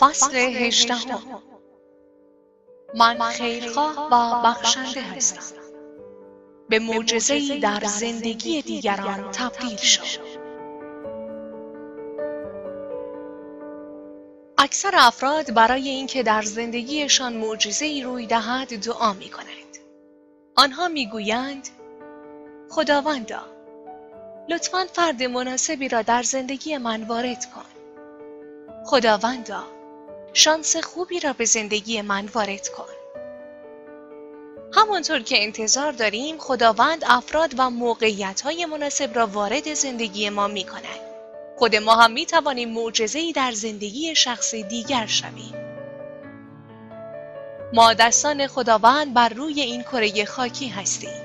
فصل هجدهم من خیرخواه و بخشنده هستم به معجزهای در زندگی دیگران تبدیل شد اکثر افراد برای اینکه در زندگیشان معجزهای روی دهد دعا می کنند. آنها می‌گویند خداوندا لطفا فرد مناسبی را در زندگی من وارد کن. خداوندا شانس خوبی را به زندگی من وارد کن. همانطور که انتظار داریم خداوند افراد و موقعیت های مناسب را وارد زندگی ما می کند. خود ما هم می توانیم معجزه‌ای در زندگی شخص دیگر شویم. ما دستان خداوند بر روی این کره خاکی هستیم.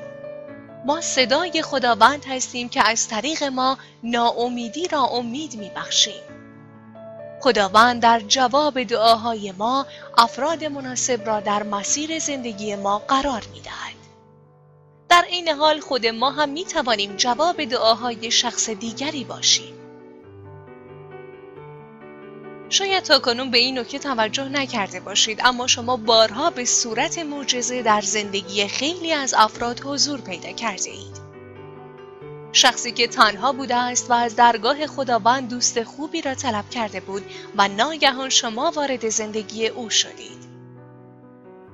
ما صدای خداوند هستیم که از طریق ما ناامیدی را امید می بخشیم. خداوند در جواب دعاهای ما افراد مناسب را در مسیر زندگی ما قرار می دهد. در این حال خود ما هم می توانیم جواب دعاهای شخص دیگری باشیم. شاید تا کنون به این نکته توجه نکرده باشید اما شما بارها به صورت معجزه در زندگی خیلی از افراد حضور پیدا کرده اید. شخصی که تنها بوده است و از درگاه خداوند دوست خوبی را طلب کرده بود و ناگهان شما وارد زندگی او شدید.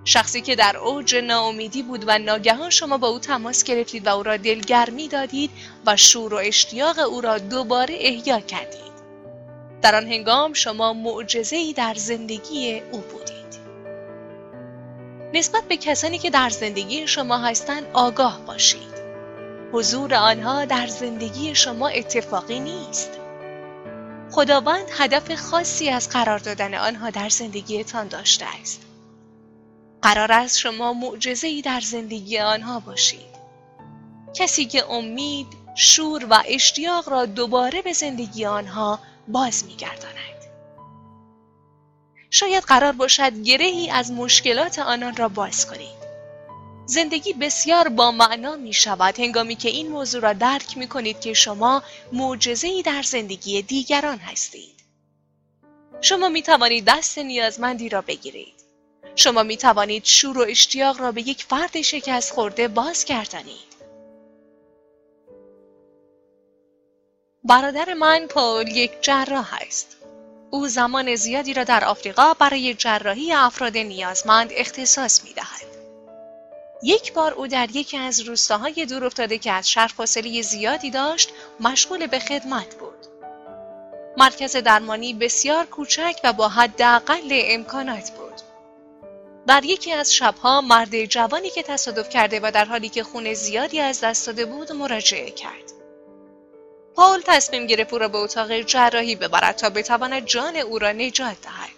شخصی که در اوج ناامیدی بود و ناگهان شما با او تماس گرفتید و او را دلگرمی دادید و شور و اشتیاق او را دوباره احیا کردید. در آن هنگام شما معجزه‌ای در زندگی او بودید. نسبت به کسانی که در زندگی شما هستند آگاه باشید. حضور آنها در زندگی شما اتفاقی نیست. خداوند هدف خاصی از قرار دادن آنها در زندگیتان داشته است. قرار است شما معجزه‌ای در زندگی آنها باشید. کسی که امید، شور و اشتیاق را دوباره به زندگی آنها باز میگرداند. شاید قرار باشد گرهی از مشکلات آنان را باز کنید. زندگی بسیار با معنا می شود هنگامی که این موضوع را درک می کنید که شما معجزه‌ای در زندگی دیگران هستید. شما می توانید دست نیازمندی را بگیرید. شما می توانید شور و اشتیاق را به یک فرد شکست خورده باز گردانید. برادر من پول یک جراح است. او زمان زیادی را در آفریقا برای جراحی افراد نیازمند اختصاص می دهد. یک بار او در یکی از روستاهای دور افتاده که از شهر فاصله زیادی داشت مشغول به خدمت بود. مرکز درمانی بسیار کوچک و با حداقل امکانات بود. در یکی از شبها مرد جوانی که تصادف کرده و در حالی که خون زیادی از دست داده بود مراجعه کرد. پال تصمیم گرفت او را به اتاق جراحی ببرد تا بتواند جان او را نجات دهد.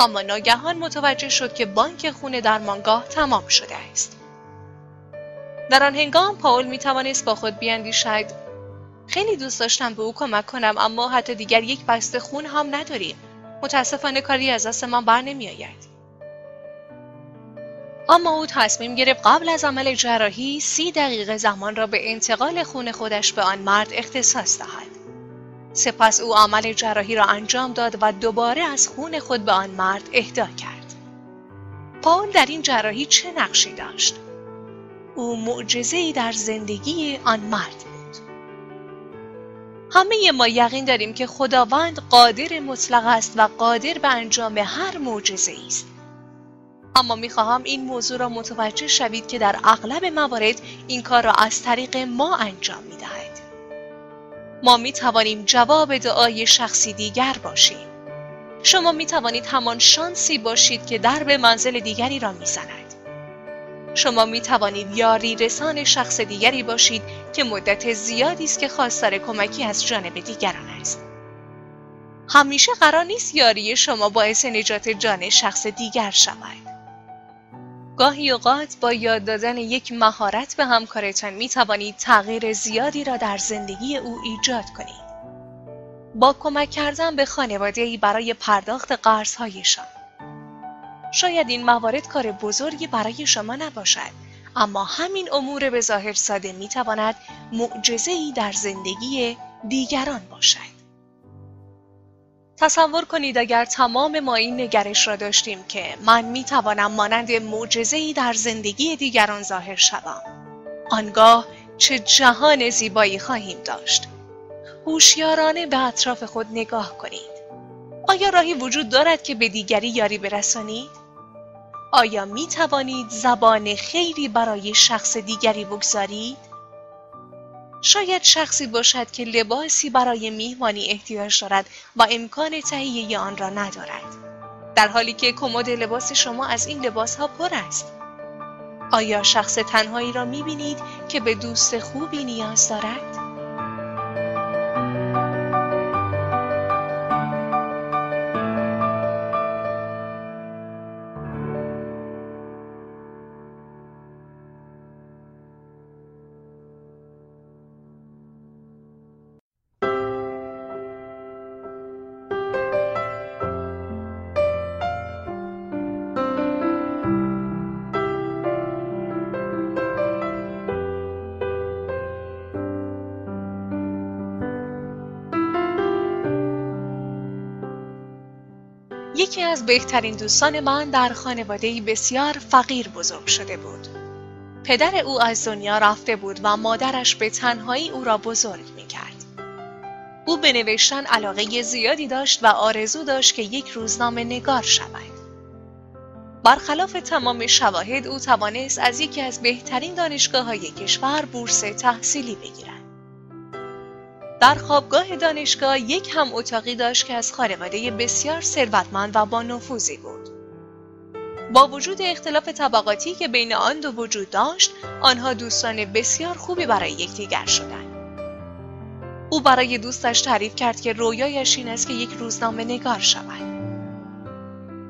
اما ناگهان متوجه شد که بانک خون درمانگاه تمام شده است. در آن هنگام پاول می توانست با خود بیاندیشد خیلی دوست داشتم به او کمک کنم اما حتی دیگر یک بسته خون هم نداریم. متاسفانه کاری از دست من بر نمی آید. اما او تصمیم گرفت قبل از عمل جراحی سی دقیقه زمان را به انتقال خون خودش به آن مرد اختصاص دهد. سپس او عمل جراحی را انجام داد و دوباره از خون خود به آن مرد اهدا کرد. پاول در این جراحی چه نقشی داشت؟ او معجزه‌ای در زندگی آن مرد بود. همه ما یقین داریم که خداوند قادر مطلق است و قادر به انجام هر معجزه است. اما می‌خواهم این موضوع را متوجه شوید که در اغلب موارد این کار را از طریق ما انجام می‌دهد. ما می توانیم جواب دعای شخصی دیگر باشیم. شما می توانید همان شانسی باشید که درب منزل دیگری را می زند. شما می توانید یاری رسان شخص دیگری باشید که مدت زیادی است که خواستار کمکی از جانب دیگران است. همیشه قرار نیست یاری شما باعث نجات جان شخص دیگر شود. گاهی اوقات با یاد دادن یک مهارت به همکارتان می توانید تغییر زیادی را در زندگی او ایجاد کنید. با کمک کردن به خانواده برای پرداخت قرضهایشان. شاید این موارد کار بزرگی برای شما نباشد اما همین امور به ظاهر ساده می تواند معجزه‌ای در زندگی دیگران باشد. تصور کنید اگر تمام ما این نگرش را داشتیم که من می توانم مانند معجزه‌ای در زندگی دیگران ظاهر شوم. آنگاه چه جهان زیبایی خواهیم داشت. هوشیارانه به اطراف خود نگاه کنید. آیا راهی وجود دارد که به دیگری یاری برسانید؟ آیا می توانید زبان خیلی برای شخص دیگری بگذارید؟ شاید شخصی باشد که لباسی برای میهمانی احتیاج دارد و امکان تهیه آن را ندارد. در حالی که کمد لباس شما از این لباس ها پر است. آیا شخص تنهایی را می بینید که به دوست خوبی نیاز دارد؟ یکی از بهترین دوستان من در خانواده بسیار فقیر بزرگ شده بود. پدر او از دنیا رفته بود و مادرش به تنهایی او را بزرگ می کرد. او به نوشتن علاقه زیادی داشت و آرزو داشت که یک روزنامه نگار شود. برخلاف تمام شواهد او توانست از یکی از بهترین دانشگاه های کشور بورس تحصیلی بگیرد. در خوابگاه دانشگاه یک هم اتاقی داشت که از خانواده بسیار ثروتمند و با نفوذی بود. با وجود اختلاف طبقاتی که بین آن دو وجود داشت، آنها دوستان بسیار خوبی برای یکدیگر شدند. او برای دوستش تعریف کرد که رویایش این است که یک روزنامه نگار شود.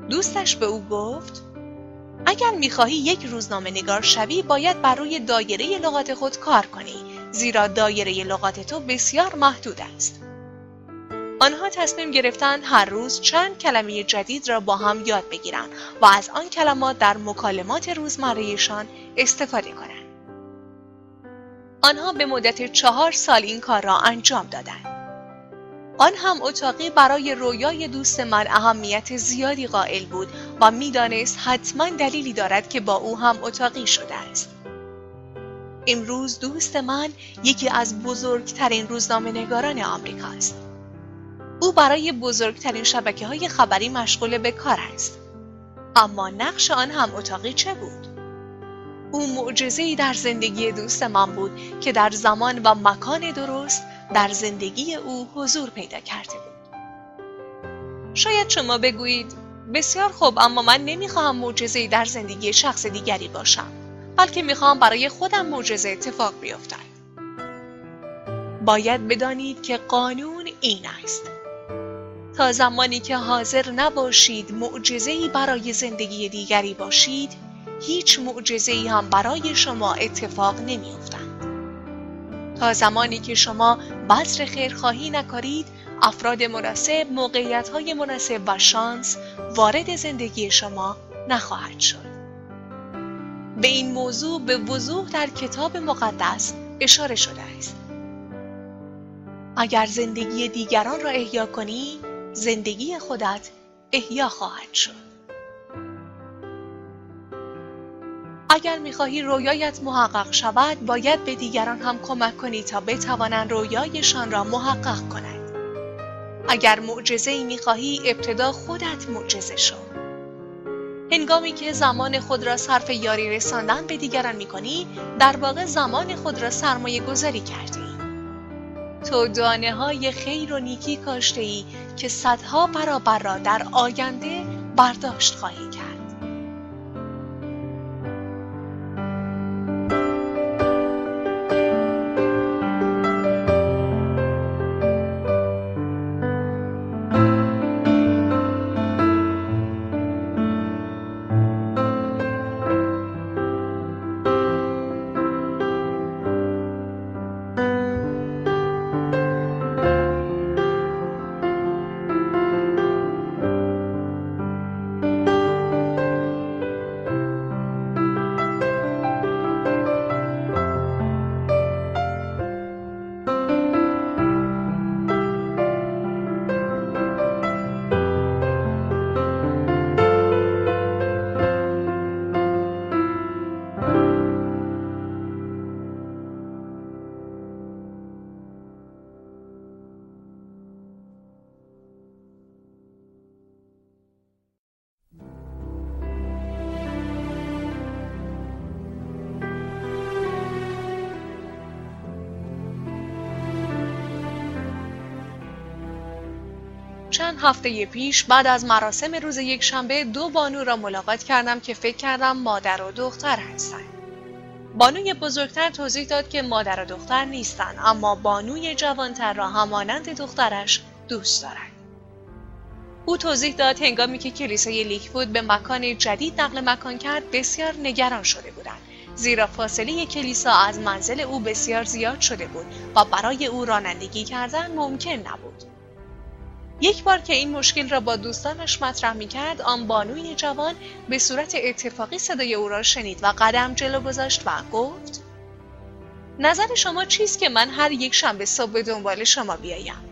دوستش به او گفت اگر می‌خواهی یک روزنامه نگار شوی باید بر روی دایره لغات خود کار کنی زیرا دایره لغات تو بسیار محدود است. آنها تصمیم گرفتند هر روز چند کلمه جدید را با هم یاد بگیرند و از آن کلمات در مکالمات روزمرهشان استفاده کنند. آنها به مدت چهار سال این کار را انجام دادند. آن هم اتاقی برای رویای دوست من اهمیت زیادی قائل بود و می‌دانست حتما دلیلی دارد که با او هم اتاقی شده است. امروز دوست من یکی از بزرگترین روزنامه نگاران آمریکا است. او برای بزرگترین شبکه های خبری مشغول به کار است. اما نقش آن هم اتاقی چه بود؟ او معجزه‌ای در زندگی دوست من بود که در زمان و مکان درست در زندگی او حضور پیدا کرده بود. شاید شما بگویید بسیار خوب اما من نمی‌خواهم معجزه‌ای در زندگی شخص دیگری باشم. بلکه می‌خوام برای خودم معجزه اتفاق بیفتد. باید بدانید که قانون این است. تا زمانی که حاضر نباشید معجزه‌ای برای زندگی دیگری باشید، هیچ معجزه‌ای هم برای شما اتفاق نمیافتند. تا زمانی که شما بذر خیرخواهی نکارید، افراد مناسب، موقعیت‌های مناسب و شانس وارد زندگی شما نخواهد شد. به این موضوع به وضوح در کتاب مقدس اشاره شده است. اگر زندگی دیگران را احیا کنی، زندگی خودت احیا خواهد شد. اگر می‌خواهی رویایت محقق شود، باید به دیگران هم کمک کنی تا بتوانند رویایشان را محقق کنند. اگر معجزه ای می‌خواهی، ابتدا خودت معجزه شو. هنگامی که زمان خود را صرف یاری رساندن به دیگران می کنی در واقع زمان خود را سرمایه گذاری کردی. تو دانه های خیر و نیکی کاشته ای که صدها برابر را در آینده برداشت خواهی کرد. چند هفته پیش بعد از مراسم روز یکشنبه دو بانو را ملاقات کردم که فکر کردم مادر و دختر هستند. بانوی بزرگتر توضیح داد که مادر و دختر نیستند اما بانوی جوانتر را همانند دخترش دوست دارد. او توضیح داد هنگامی که کلیسای لیکوود به مکان جدید نقل مکان کرد بسیار نگران شده بودند زیرا فاصله کلیسا از منزل او بسیار زیاد شده بود و برای او رانندگی کردن ممکن نبود. یک بار که این مشکل را با دوستانش مطرح می کرد آن بانوی جوان به صورت اتفاقی صدای او را شنید و قدم جلو گذاشت و گفت نظر شما چیست که من هر یک شنبه صبح به دنبال شما بیایم؟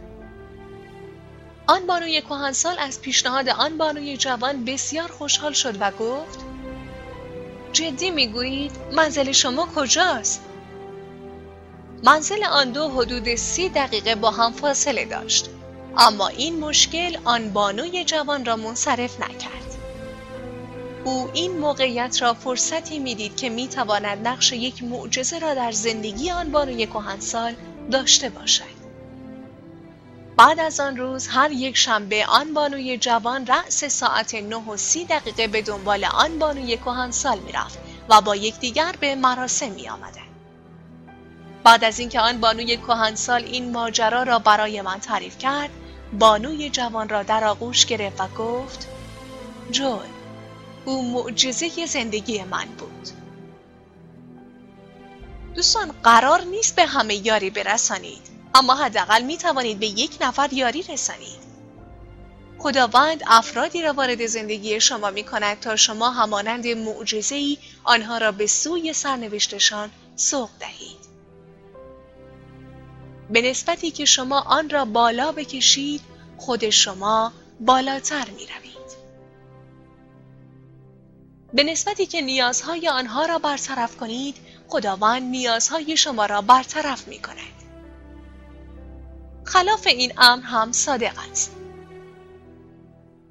آن بانوی کهنسال از پیشنهاد آن بانوی جوان بسیار خوشحال شد و گفت جدی می‌گویید منزل شما کجاست؟ منزل آن دو حدود سی دقیقه با هم فاصله داشت. اما این مشکل آن بانوی جوان را منصرف نکرد. او این موقعیت را فرصتی می‌دید که می‌تواند نقش یک معجزه را در زندگی آن بانوی کهنسال داشته باشد. بعد از آن روز هر یک شنبه آن بانوی جوان رأس ساعت 9 و 30 دقیقه به دنبال آن بانوی کهنسال می‌رفت و با یکدیگر به مراسم می آمده. بعد از اینکه آن بانوی کهنسال این ماجرا را برای من تعریف کرد بانوی جوان را در آغوش گرفت و گفت جون او معجزه زندگی من بود. دوستان قرار نیست به همه یاری برسانید اما حداقل می توانید به یک نفر یاری رسانید. خداوند افرادی را وارد زندگی شما می کند تا شما همانند معجزه ای آنها را به سوی سرنوشتشان سوق دهید. به نسبتی که شما آن را بالا بکشید خود شما بالاتر می روید. به نسبتی که نیازهای آنها را برطرف کنید خداوند نیازهای شما را برطرف می کند. خلاف این امر هم صادق است.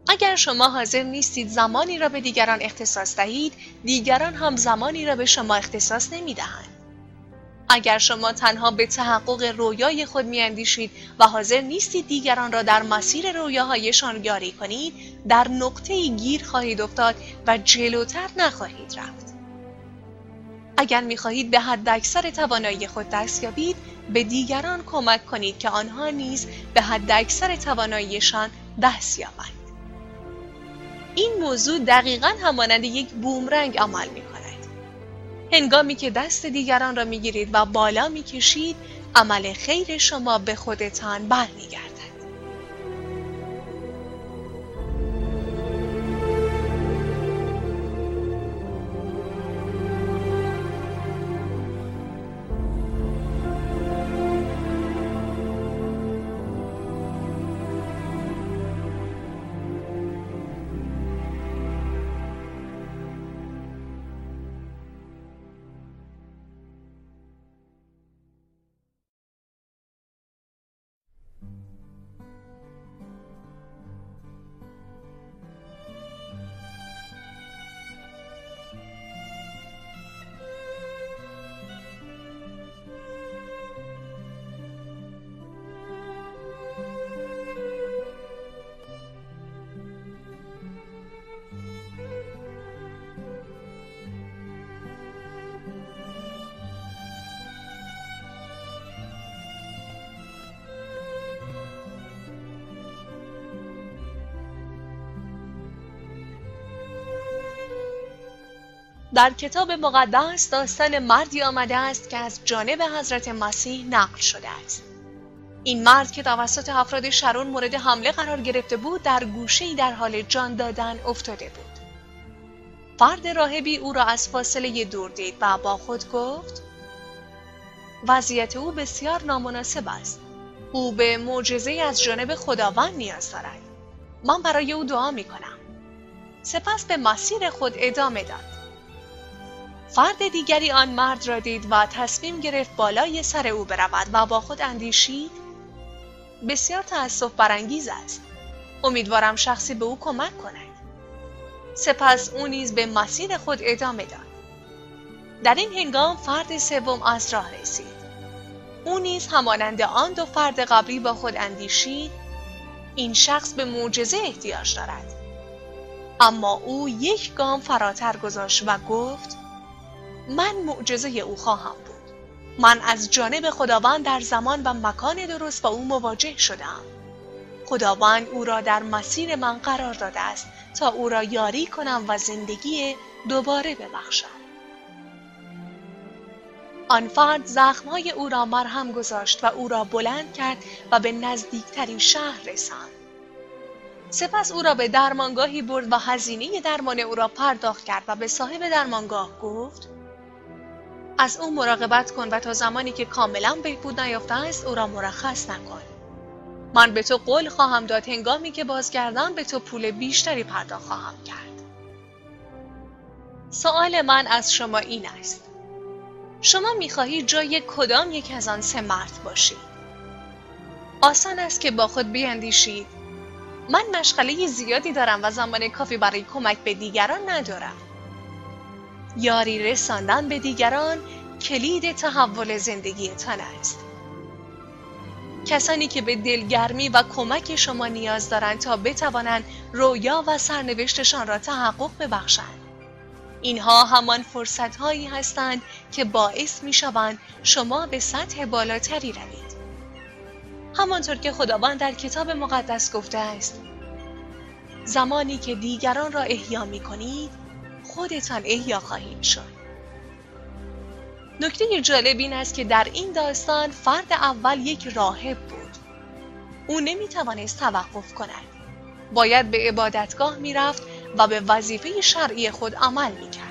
اگر شما حاضر نیستید زمانی را به دیگران اختصاص دهید دیگران هم زمانی را به شما اختصاص نمی دهند. اگر شما تنها به تحقق رویای خود میاندیشید و حاضر نیستید دیگران را در مسیر رویاهایشان یاری کنید در نقطه گیر خواهید افتاد و جلوتر نخواهید رفت. اگر می‌خواهید به حد اکثر توانایی خود دست یابید به دیگران کمک کنید که آنها نیز به حد اکثر تواناییشان دست یابند. این موضوع دقیقا همانند یک بومرنگ عمل می هنگامی که دست دیگران را می‌گیرید و بالا می‌کشید عمل خیر شما به خودتان برمیگردد. در کتاب مقدس داستان مردی آمده است که از جانب حضرت مسیح نقل شده است. این مرد که توسط افراد شرون مورد حمله قرار گرفته بود در گوشه‌ای در حال جان دادن افتاده بود. فرد راهبی او را از فاصله دور دید و با خود گفت وضعیت او بسیار نامناسب است. او به معجزه از جانب خداوند نیاز دارد. من برای او دعا می کنم. سپس به مسیر خود ادامه داد. فرد دیگری آن مرد را دید و تصمیم گرفت بالای سر او برود و با خود اندیشید. بسیار تأسف برانگیز است. امیدوارم شخصی به او کمک کند. سپس او نیز به مسیر خود ادامه داد. در این هنگام فرد سوم از راه رسید. او نیز همانند آن دو فرد قبلی با خود اندیشید. این شخص به معجزه احتیاج دارد. اما او یک گام فراتر گذاشت و گفت من معجزه او خواهم بود. من از جانب خداوند در زمان و مکان درست با او مواجه شدم. خداوند او را در مسیر من قرار داده است تا او را یاری کنم و زندگی دوباره ببخشم. آن فرد زخمهای او را مرهم گذاشت و او را بلند کرد و به نزدیکترین شهر رساند. سپس او را به درمانگاهی برد و هزینه درمان او را پرداخت کرد و به صاحب درمانگاه گفت از او مراقبت کن و تا زمانی که کاملا بهبود نیافته است او را مرخص نکن. من به تو قول خواهم داد هنگامی که بازگردم به تو پول بیشتری پرداخت خواهم کرد. سوال من از شما این است. شما می‌خواهید جای کدام یک از آن سه مرد باشید آسان است که با خود بیاندیشید من مشغله زیادی دارم و زمان کافی برای کمک به دیگران ندارم. یاری رساندن به دیگران کلید تحول زندگیتان است. کسانی که به دلگرمی و کمک شما نیاز دارند تا بتوانند رویا و سرنوشتشان را تحقق ببخشند. اینها همان فرصت هایی هستند که باعث می شوند شما به سطح بالاتری روید. همانطور که خداوند در کتاب مقدس گفته است زمانی که دیگران را احیا می کنید خودتان احیا خواهید شد نکته جالب این است که در این داستان فرد اول یک راهب بود او نمی توانست توقف کند باید به عبادتگاه می رفت و به وظیفه شرعی خود عمل می کرد.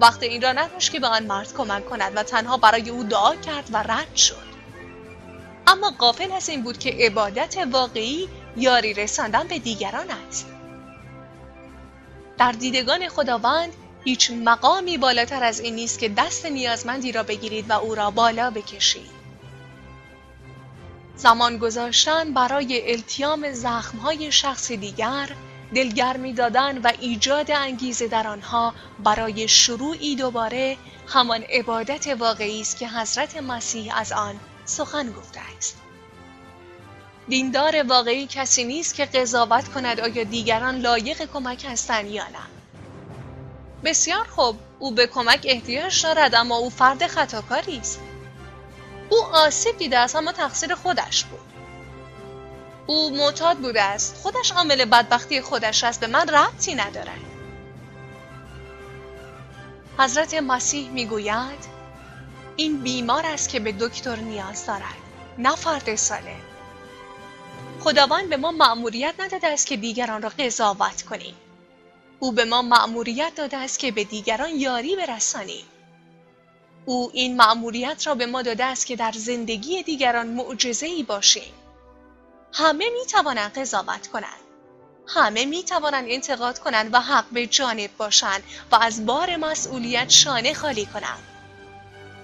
وقت این را نداشت که به آن مرد کمک کند و تنها برای او دعا کرد و رد شد. اما قافل از این بود که عبادت واقعی یاری رساندن به دیگران است. در دیدگان خداوند هیچ مقامی بالاتر از این نیست که دست نیازمندی را بگیرید و او را بالا بکشید. زمان گذاشتن برای التیام زخمهای شخص دیگر دلگرمی دادن و ایجاد انگیزه در آنها برای شروعی دوباره همان عبادت واقعی است که حضرت مسیح از آن سخن گفته است دیندار واقعی کسی نیست که قضاوت کند آیا دیگران لایق کمک هستند یا نه. بسیار خوب. او به کمک احتیاج دارد اما او فرد خطاکاری است. او آسیب دیده است اما تقصیر خودش بود. او معتاد بوده است. خودش عامل بدبختی خودش است. به من ربطی ندارد. حضرت مسیح می‌گوید این بیمار است که به دکتر نیاز دارد. نه فرد ساله خداوند به ما مأموریت نداده است که دیگران را قضاوت کنیم. او به ما مأموریت داده است که به دیگران یاری برسانیم. او این مأموریت را به ما داده است که در زندگی دیگران معجزه‌ای باشیم. همه می توانند قضاوت کنند. همه می توانند انتقاد کنند و حق به جانب باشند و از بار مسئولیت شانه خالی کنند.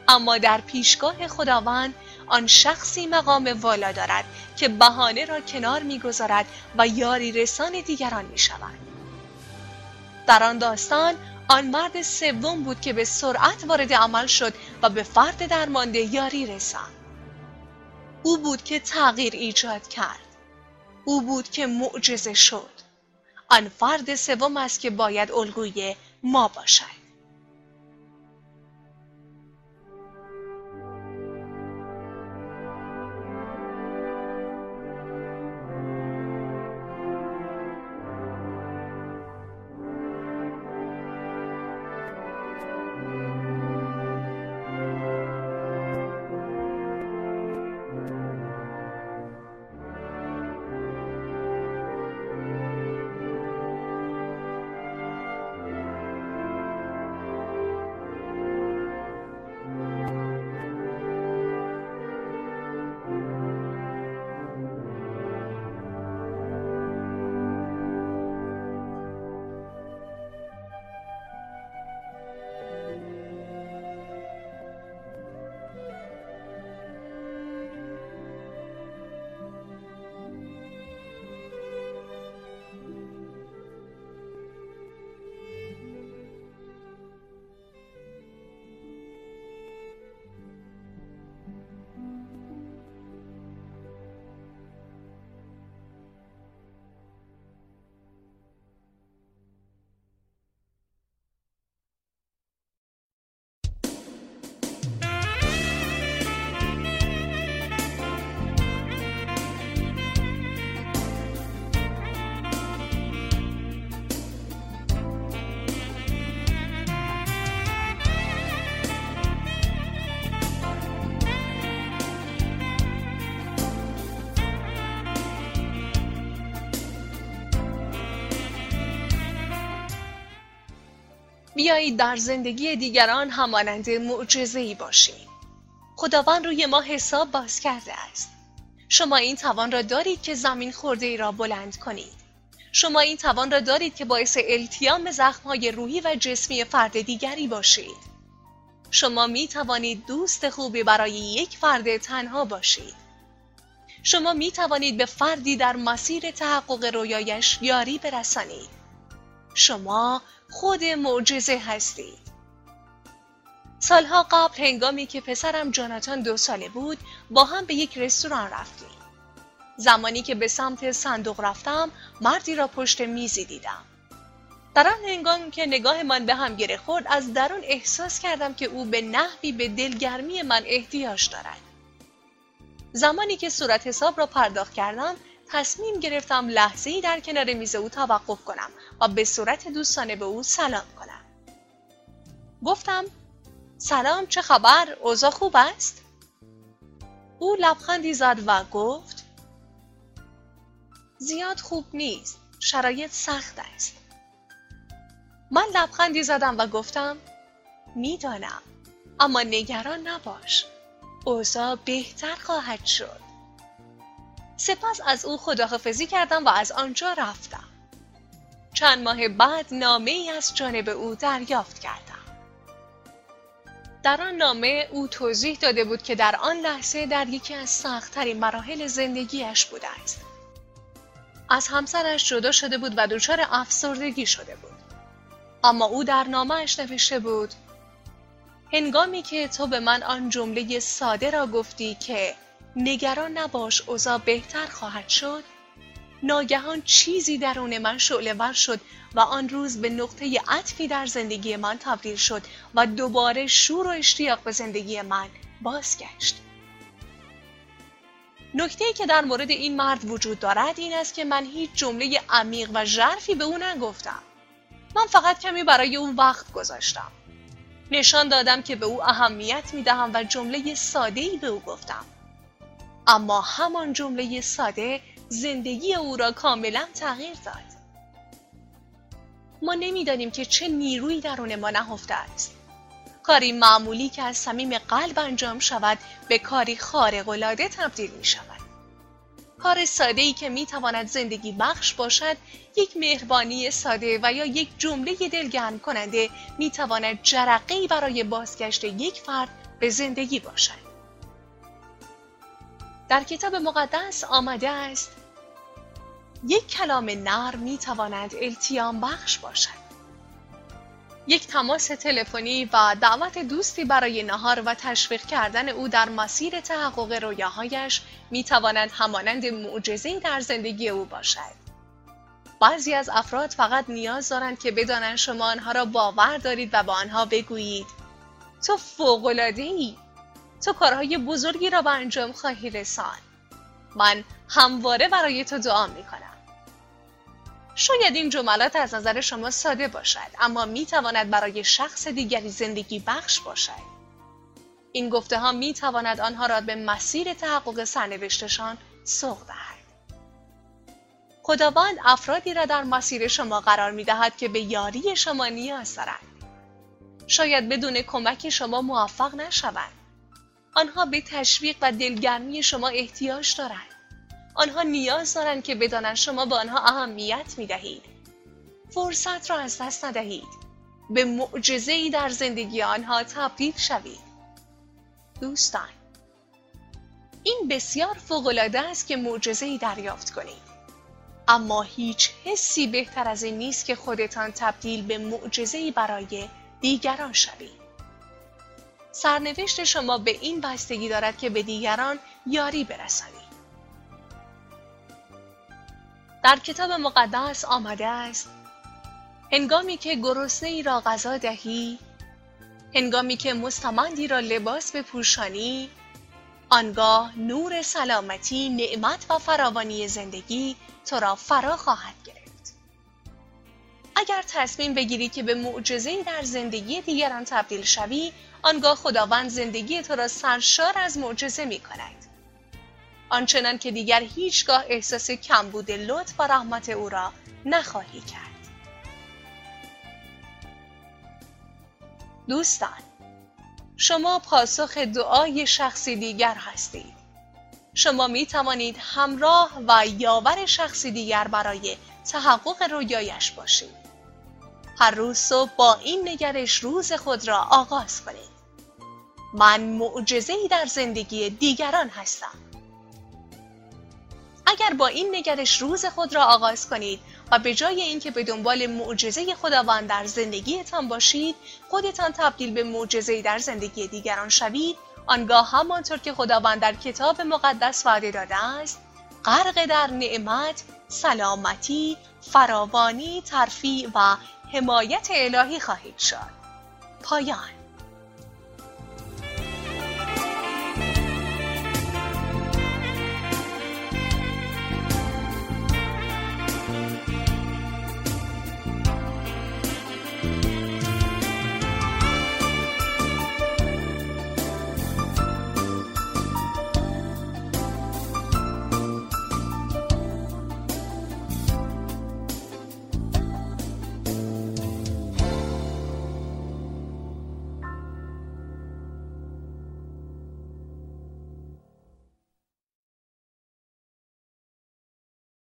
اما در پیشگاه خداوند آن شخصی مقام والا دارد که بهانه را کنار می‌گذارد و یاری رسان دیگران می شود. در آن داستان آن مرد سوم بود که به سرعت وارد عمل شد و به فرد درمانده یاری رساند. او بود که تغییر ایجاد کرد. او بود که معجزه شد. آن فرد سوم است که باید الگوی ما باشد. بیایید در زندگی دیگران همانند ای باشیم خداوند روی ما حساب باز کرده است شما این توان را دارید که زمین خورده ای را بلند کنید شما این توان را دارید که باعث التیام زخمهای روحی و جسمی فرد دیگری باشید. شما می توانید دوست خوبی برای یک فرد تنها باشید. شما می توانید به فردی در مسیر تحقق رویایش یاری برسانید. شما خود معجزه هستید. سالها قبل هنگامی که پسرم جاناتان دو ساله بود با هم به یک رستوران رفتیم. زمانی که به سمت صندوق رفتم مردی را پشت میزی دیدم در آن هنگام که نگاه من به هم گره خورد از درون احساس کردم که او به نحوی به دلگرمی من احتیاج دارد زمانی که صورت حساب را پرداخت کردم تصمیم گرفتم لحظه ای در کنار میز او توقف کنم و به صورت دوستانه به او سلام کنم. گفتم سلام چه خبر؟ اوضاع خوب است؟ او لبخندی زد و گفت زیاد خوب نیست شرایط سخت است. من لبخندی زدم و گفتم می‌دانم اما نگران نباش اوضاع بهتر خواهد شد. سپس از او خداحافظی کردم و از آنجا رفتم. چند ماه بعد نامه ای از جانب او دریافت کردم. در آن نامه او توضیح داده بود که در آن لحظه در یکی از سختترین مراحل زندگیش بوده است از همسرش جدا شده بود و دچار افسردگی شده بود. اما او در نامهش نوشته بود هنگامی که تو به من آن جمله ساده را گفتی که نگران نباش اوضاع بهتر خواهد شد. ناگهان چیزی درون من شعله ور شد و آن روز به نقطه عطفی در زندگی من تبدیل شد و دوباره شور و اشتیاق به زندگی من بازگشت. نکته که در مورد این مرد وجود دارد این است که من هیچ جمله عمیق و ژرفی به او نگفتم. من فقط کمی برای او وقت گذاشتم. نشان دادم که به او اهمیت می دهم و جمله ساده ای به او گفتم. اما همان جمله ساده زندگی او را کاملا تغییر داد ما نمی‌دانیم که چه نیرویی درون ما نهفته است کاری معمولی که از صمیم قلب انجام شود به کاری خارق العاده تبدیل می شود. کار ساده ای که می تواند زندگی بخش باشد یک مهربانی ساده و یا یک جمله دلگرم کننده می تواند جرقه برای بازگشت یک فرد به زندگی باشد. در کتاب مقدس آمده است یک کلام نر می تواند التیام بخش باشد. یک تماس تلفنی و دعوت دوستی برای نهار و تشویق کردن او در مسیر تحقق رویاهایش می تواند همانند معجزه در زندگی او باشد. بعضی از افراد فقط نیاز دارند که بدانند شما آنها را باور دارید و با آنها بگویید تو فوق‌العاده ای تو کارهای بزرگی را به انجام خواهی رسان من همواره برای تو دعا می کنم شاید این جملات از نظر شما ساده باشد اما می تواند برای شخص دیگری زندگی بخش باشد. این گفته ها می تواند آنها را به مسیر تحقق سرنوشتشان سوق دهد. خداوند افرادی را در مسیر شما قرار می دهد که به یاری شما نیاز دارند. شاید بدون کمک شما موفق نشوند. آنها به تشویق و دلگرمی شما احتیاج دارند. آنها نیاز دارند که بدانند شما به آنها اهمیت می دهید. فرصت را از دست ندهید. به معجزه در زندگی آنها تبدیل شوید. دوستان این بسیار فوقالعاده است که معجزه دریافت کنید. اما هیچ حسی بهتر از این نیست که خودتان تبدیل به معجزه برای دیگران شوید. سرنوشت شما به این بستگی دارد که به دیگران یاری برسانید. در کتاب مقدس آمده است هنگامی که گرسنه ای را غذا دهی هنگامی که مستمندی را لباس بپوشانی آنگاه نور سلامتی نعمت و فراوانی زندگی تو را فرا خواهد گرفت اگر تصمیم بگیری که به معجزه در زندگی دیگران تبدیل شوی آنگاه خداوند زندگی تو را سرشار از معجزه می کند آنچنان که دیگر هیچگاه احساس کمبود لطف و رحمت او را نخواهی کرد. دوستان شما پاسخ دعای شخصی دیگر هستید. شما می توانید همراه و یاور شخصی دیگر برای تحقق رویایش باشید. هر روز صبح با این نگرش روز خود را آغاز کنید. من معجزه‌ای در زندگی دیگران هستم. اگر با این نگرش روز خود را آغاز کنید و به جای اینکه به دنبال معجزه خداوند در زندگیتان باشید خودتان تبدیل به معجزه در زندگی دیگران شوید. آنگاه همانطور که خداوند در کتاب مقدس وعده داده است غرق در نعمت سلامتی فراوانی ترفیع و حمایت الهی خواهید شد. پایان.